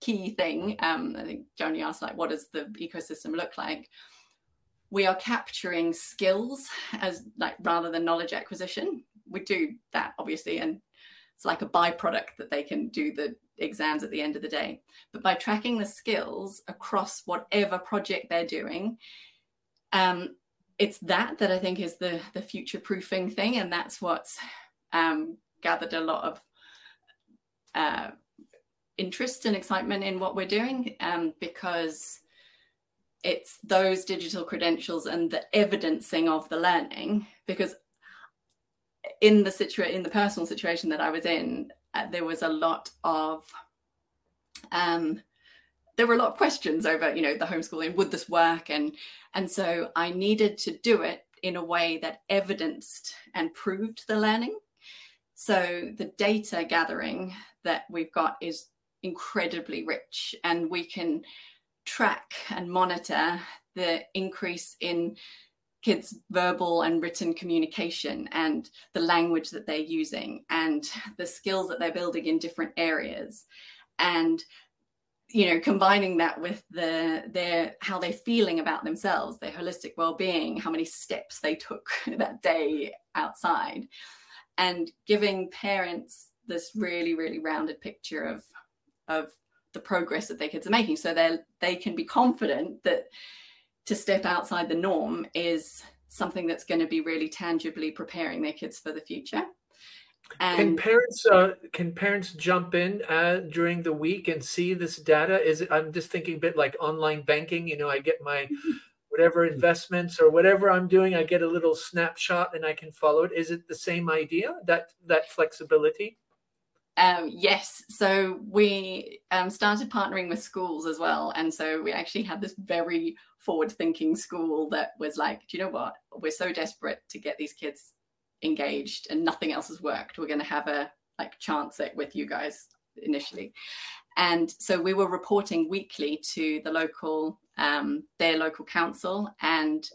key thing, um, I think Joni asked, like, what does the ecosystem look like? We are capturing skills as like rather than knowledge acquisition. We do that obviously, and it's like a byproduct that they can do the exams at the end of the day. But by tracking the skills across whatever project they're doing, um, it's that that I think is the the future proofing thing, and that's what's um, gathered a lot of uh, interest and excitement in what we're doing um, because it's those digital credentials and the evidencing of the learning because in the situation in the personal situation that i was in uh, there was a lot of um, there were a lot of questions over you know the homeschooling would this work? And and so i needed to do it in a way that evidenced and proved the learning. So the data gathering that we've got is incredibly rich, and we can track and monitor the increase in kids' verbal and written communication and the language that they're using and the skills that they're building in different areas. And you know combining that with the their how they're feeling about themselves their holistic well-being how many steps they took that day outside and giving parents this really, really rounded picture of of the progress that their kids are making, so they they can be confident that to step outside the norm is something that's going to be really tangibly preparing their kids for the future. And can parents uh, can parents jump in uh, during the week and see this data? Is it, I'm just thinking a bit like online banking. You know, I get my whatever investments or whatever I'm doing, I get a little snapshot and I can follow it. Is it the same idea that that flexibility? Um, yes. So we um, started partnering with schools as well, and so we actually had this very forward-thinking school that was like, "Do you know what? We're so desperate to get these kids engaged and nothing else has worked. We're going to have a like chance it with you guys initially. And so we were reporting weekly to the local, um, their local council and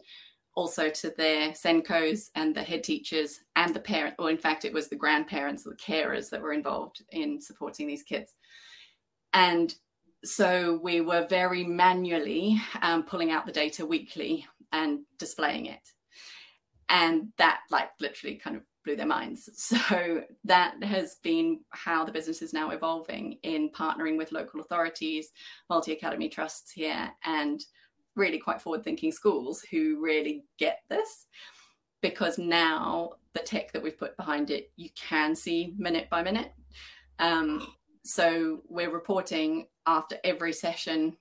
also to their SENCOs and the head teachers and the parent, or in fact, it was the grandparents or the carers that were involved in supporting these kids. And so we were very manually um, pulling out the data weekly and displaying it and that like literally kind of blew their minds so that has been how the business is now evolving in partnering with local authorities multi academy trusts here and really quite forward thinking schools who really get this because now the tech that we've put behind it you can see minute by minute um, so we're reporting after every session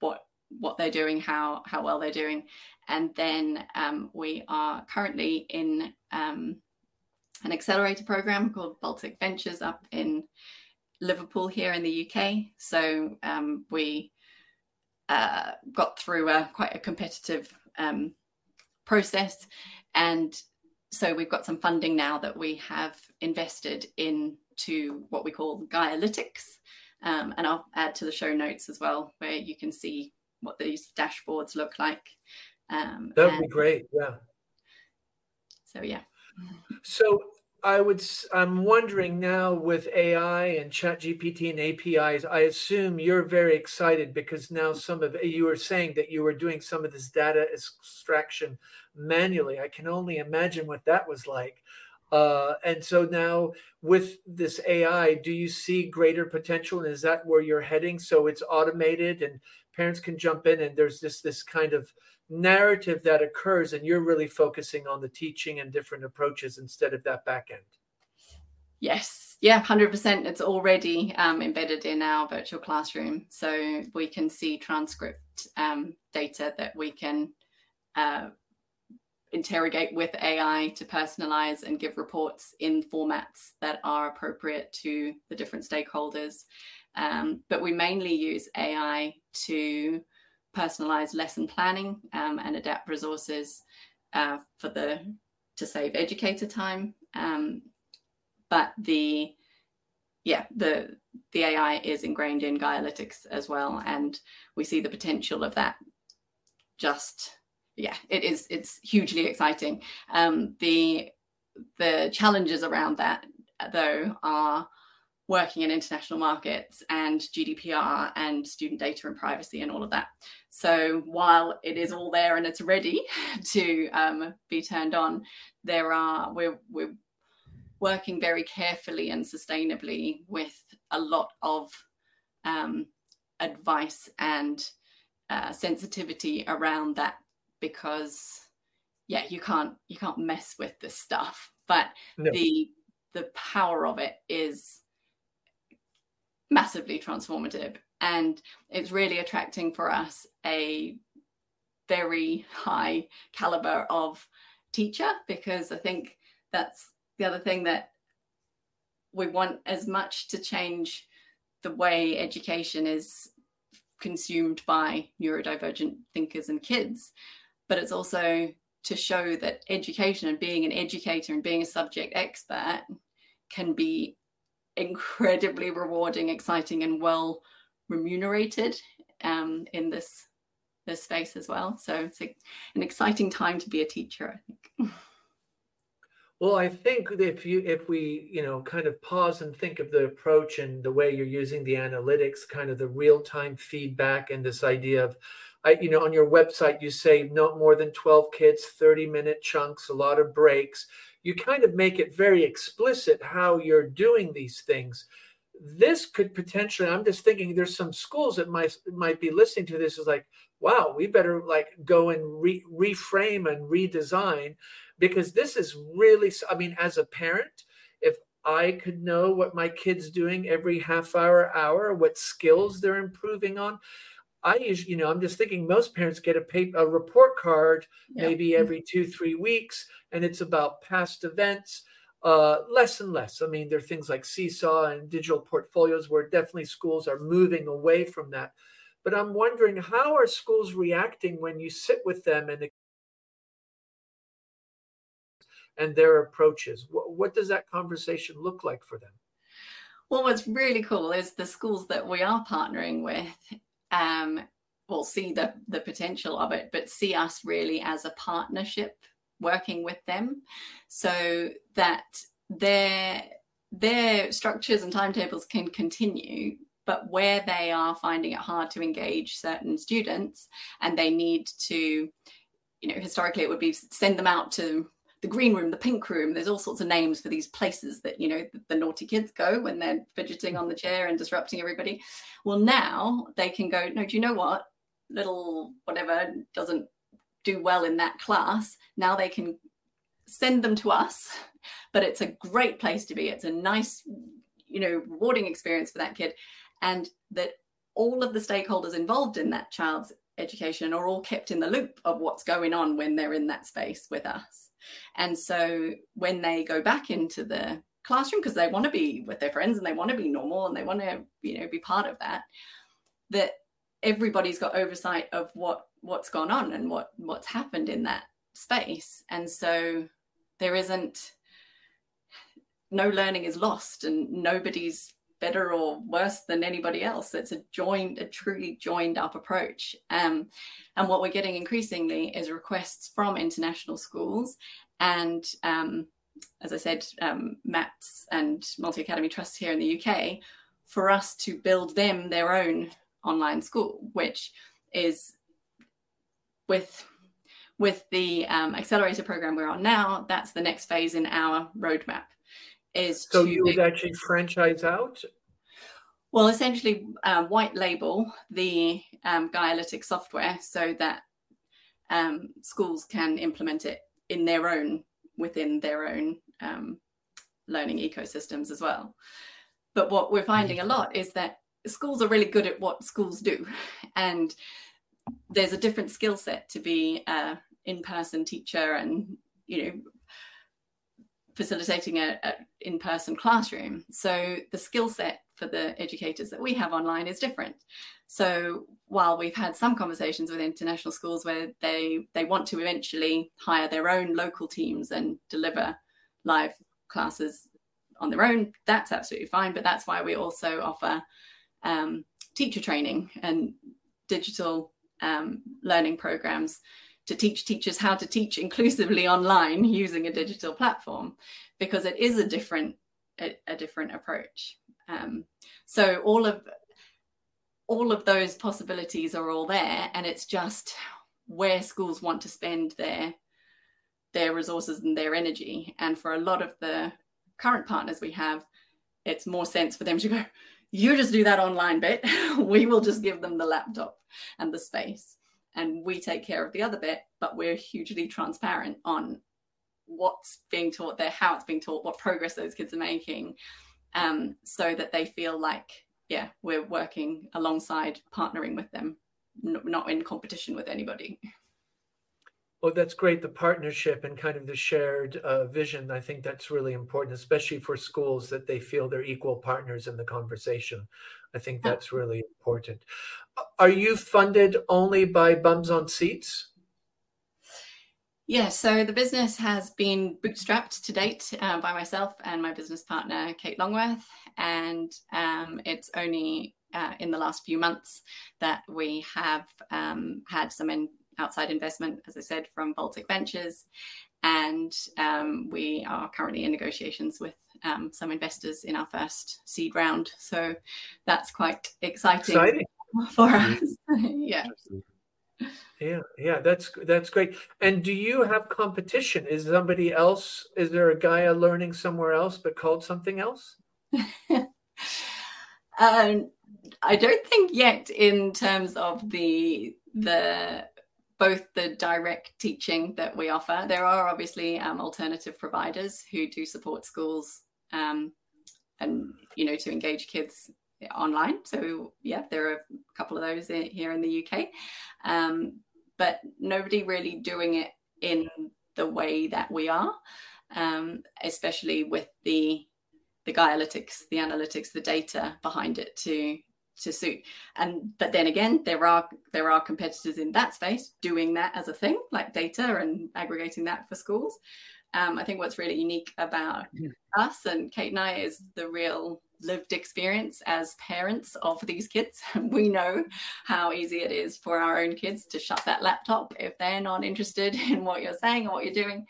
what what they're doing how how well they're doing and then um, we are currently in um, an accelerator program called Baltic Ventures up in Liverpool here in the UK. So um, we uh, got through a, quite a competitive um, process. And so we've got some funding now that we have invested into what we call Gaialytics. Um, and I'll add to the show notes as well, where you can see what these dashboards look like. Um, that would be great. Yeah. So yeah. So I would. I'm wondering now with AI and Chat GPT and APIs. I assume you're very excited because now some of you were saying that you were doing some of this data extraction manually. I can only imagine what that was like. Uh, and so now with this AI, do you see greater potential? And is that where you're heading? So it's automated and parents can jump in and there's this this kind of narrative that occurs and you're really focusing on the teaching and different approaches instead of that back end. Yes. Yeah 100% it's already um, embedded in our virtual classroom so we can see transcript um, data that we can uh, interrogate with ai to personalize and give reports in formats that are appropriate to the different stakeholders. Um, but we mainly use ai to personalize lesson planning um, and adapt resources uh, for the to save educator time. Um, but the yeah the the AI is ingrained in Gaialytics as well, and we see the potential of that. Just yeah, it is it's hugely exciting. Um, the the challenges around that though are working in international markets and GDPR and student data and privacy and all of that. So while it is all there and it's ready to um, be turned on, there are we're we're working very carefully and sustainably with a lot of um, advice and uh, sensitivity around that because yeah you can't you can't mess with this stuff but no. the the power of it is massively transformative and it's really attracting for us a very high caliber of teacher because i think that's the other thing that we want as much to change the way education is consumed by neurodivergent thinkers and kids but it's also to show that education and being an educator and being a subject expert can be incredibly rewarding, exciting, and well remunerated um, in this this space as well. So it's a, an exciting time to be a teacher, I think. Well, I think if you if we you know kind of pause and think of the approach and the way you're using the analytics, kind of the real time feedback and this idea of I, you know, on your website, you say not more than 12 kids, 30 minute chunks, a lot of breaks you kind of make it very explicit how you're doing these things. This could potentially i'm just thinking there's some schools that might might be listening to this is like wow we better like go and re- reframe and redesign because this is really i mean as a parent if i could know what my kids doing every half hour hour what skills they're improving on i usually you know i'm just thinking most parents get a paper a report card yeah. maybe every two three weeks and it's about past events uh, less and less. I mean, there are things like Seesaw and digital portfolios where definitely schools are moving away from that. But I'm wondering how are schools reacting when you sit with them and and their approaches? What, what does that conversation look like for them? Well, what's really cool is the schools that we are partnering with um, will see the, the potential of it, but see us really as a partnership working with them. So that their their structures and timetables can continue but where they are finding it hard to engage certain students and they need to you know historically it would be send them out to the green room the pink room there's all sorts of names for these places that you know the, the naughty kids go when they're fidgeting on the chair and disrupting everybody well now they can go no do you know what little whatever doesn't do well in that class, now they can send them to us. But it's a great place to be. It's a nice, you know, rewarding experience for that kid. And that all of the stakeholders involved in that child's education are all kept in the loop of what's going on when they're in that space with us. And so when they go back into the classroom because they want to be with their friends and they want to be normal and they want to you know be part of that that everybody's got oversight of what what's gone on and what what's happened in that space. And so there isn't no learning is lost and nobody's better or worse than anybody else it's a joined a truly joined up approach um, and what we're getting increasingly is requests from international schools and um, as i said um, MATS and multi academy trusts here in the uk for us to build them their own online school which is with with the um, accelerator program we're on now, that's the next phase in our roadmap. Is so you would actually franchise out. Well, essentially, uh, white label the um, Gaialytic software so that um, schools can implement it in their own within their own um, learning ecosystems as well. But what we're finding a lot is that schools are really good at what schools do, and there's a different skill set to be a in-person teacher and you know facilitating a, a in-person classroom. So the skill set for the educators that we have online is different. So while we've had some conversations with international schools where they they want to eventually hire their own local teams and deliver live classes on their own that's absolutely fine but that's why we also offer um, teacher training and digital um, learning programs to teach teachers how to teach inclusively online using a digital platform because it is a different a, a different approach. Um, so all of all of those possibilities are all there and it's just where schools want to spend their their resources and their energy. And for a lot of the current partners we have it's more sense for them to go you just do that online bit. We will just give them the laptop and the space and we take care of the other bit but we're hugely transparent on what's being taught there how it's being taught what progress those kids are making um, so that they feel like yeah we're working alongside partnering with them not in competition with anybody Oh, that's great. The partnership and kind of the shared uh, vision. I think that's really important, especially for schools that they feel they're equal partners in the conversation. I think that's really important. Are you funded only by bums on seats? Yeah, so the business has been bootstrapped to date uh, by myself and my business partner, Kate Longworth. And um, it's only uh, in the last few months that we have um, had some in- outside investment, as I said, from Baltic Ventures. And um, we are currently in negotiations with um, some investors in our first seed round. So that's quite exciting, exciting. for us. yeah. Yeah, yeah, that's that's great. And do you have competition? Is somebody else? Is there a Gaia learning somewhere else, but called something else? um, I don't think yet in terms of the the both the direct teaching that we offer. There are obviously um, alternative providers who do support schools um, and you know to engage kids online. So yeah, there are a couple of those here in the UK, um, but nobody really doing it in the way that we are, um, especially with the the analytics, the analytics, the data behind it to to suit. And but then again, there are there are competitors in that space doing that as a thing, like data and aggregating that for schools. Um, I think what's really unique about yeah. us and Kate and I is the real lived experience as parents of these kids. we know how easy it is for our own kids to shut that laptop if they're not interested in what you're saying or what you're doing.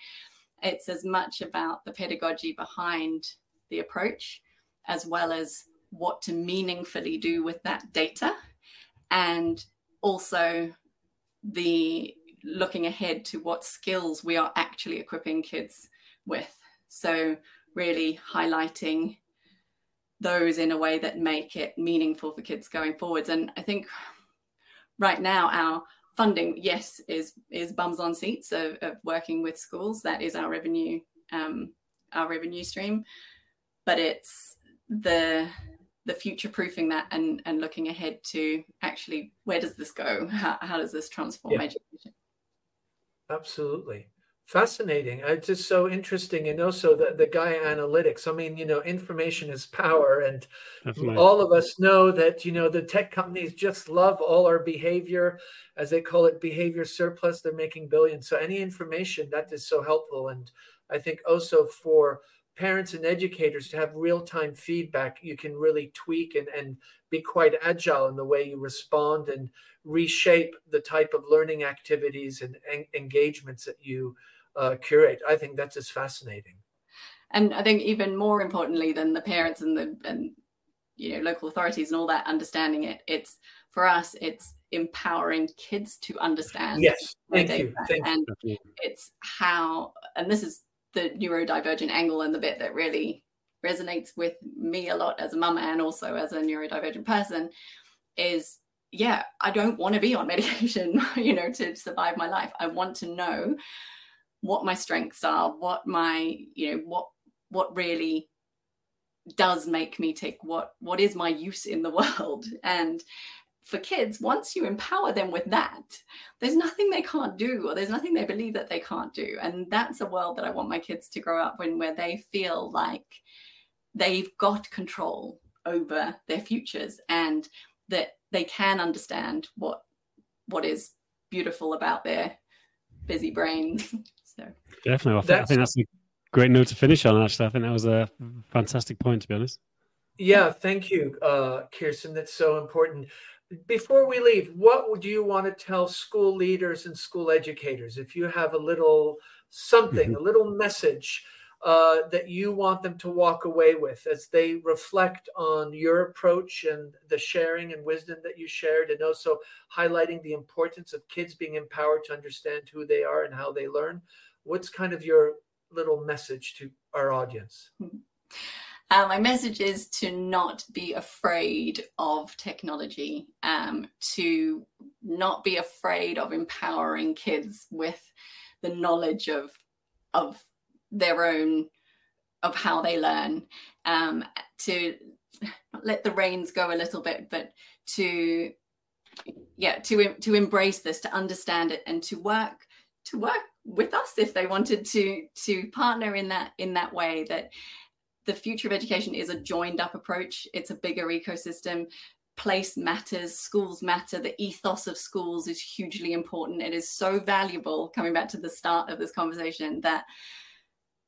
It's as much about the pedagogy behind the approach as well as what to meaningfully do with that data. And also the looking ahead to what skills we are actually equipping kids with. So really highlighting those in a way that make it meaningful for kids going forwards. And i think right now our funding yes is is bums on seats of, of working with schools. That is our revenue um, our revenue stream. But it's the the future proofing that and and looking ahead to actually where does this go? How, how does this transform yeah. education? Absolutely. Fascinating. Uh, it's just so interesting and also the, the gaia analytics. I mean you know information is power and Definitely. all of us know that you know the tech companies just love all our behavior. As they call it behavior surplus they're making billions. So any information that is so helpful and i think also for parents and educators to have real time feedback, you can really tweak and, and be quite agile in the way you respond and reshape the type of learning activities and, and engagements that you uh, curate. I think that's just fascinating. And I think even more importantly than the parents and the and you know local authorities and all that understanding it, it's for us it's empowering kids to understand. Yes, thank you. Thank and you. it's how and this is the neurodivergent angle and the bit that really resonates with me a lot as a mum and also as a neurodivergent person is yeah i don't want to be on medication you know to survive my life. I want to know what my strengths are what my you know what what really does make me tick what what is my use in the world? And for kids, once you empower them with that, there's nothing they can't do, or there's nothing they believe that they can't do. And that's a world that I want my kids to grow up in, where they feel like they've got control over their futures and that they can understand what what is beautiful about their busy brains. So definitely, I think, I think that's a great note to finish on. Actually, I think that was a fantastic point, to be honest. Yeah, thank you, uh, Kirstin. That's so important before we leave, what would you want to tell school leaders and school educators if you have a little something, mm-hmm. a little message uh, that you want them to walk away with as they reflect on your approach and the sharing and wisdom that you shared, and also highlighting the importance of kids being empowered to understand who they are and how they learn? What's kind of your little message to our audience? Mm-hmm. Uh, my message is to not be afraid of technology, um, to not be afraid of empowering kids with the knowledge of of their own of how they learn, um, to let the reins go a little bit, but to yeah to to embrace this, to understand it, and to work to work with us if they wanted to to partner in that in that way that the future of education is a joined up approach. It's a bigger ecosystem. Place matters, schools matter. The ethos of schools is hugely important. It is so valuable, coming back to the start of this conversation, that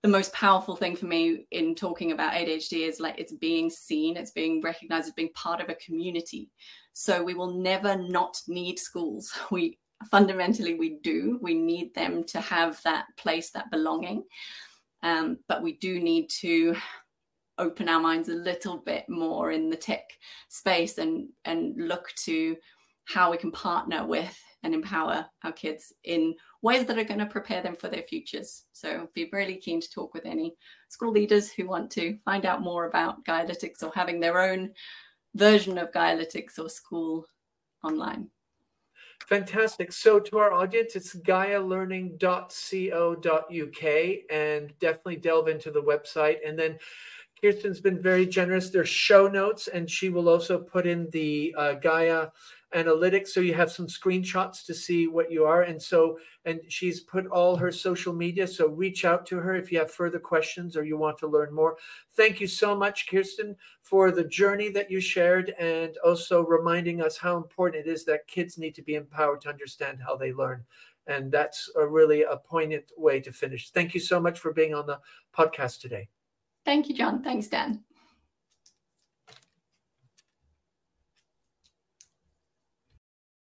the most powerful thing for me in talking about ADHD is like it's being seen, it's being recognized as being part of a community. So we will never not need schools. We fundamentally we do. We need them to have that place, that belonging. Um, but we do need to open our minds a little bit more in the tech space and and look to how we can partner with and empower our kids in ways that are going to prepare them for their futures. So, be really keen to talk with any school leaders who want to find out more about Gaialytics or having their own version of Gaialytics or school online. Fantastic. So, to our audience, it's gaialearning.co.uk and definitely delve into the website. And then Kirstin's been very generous. There's show notes, and she will also put in the uh, Gaia analytics so you have some screenshots to see what you are and so and she's put all her social media so reach out to her if you have further questions or you want to learn more. Thank you so much Kirstin for the journey that you shared and also reminding us how important it is that kids need to be empowered to understand how they learn and that's a really a poignant way to finish. Thank you so much for being on the podcast today thank you john. Thanks dan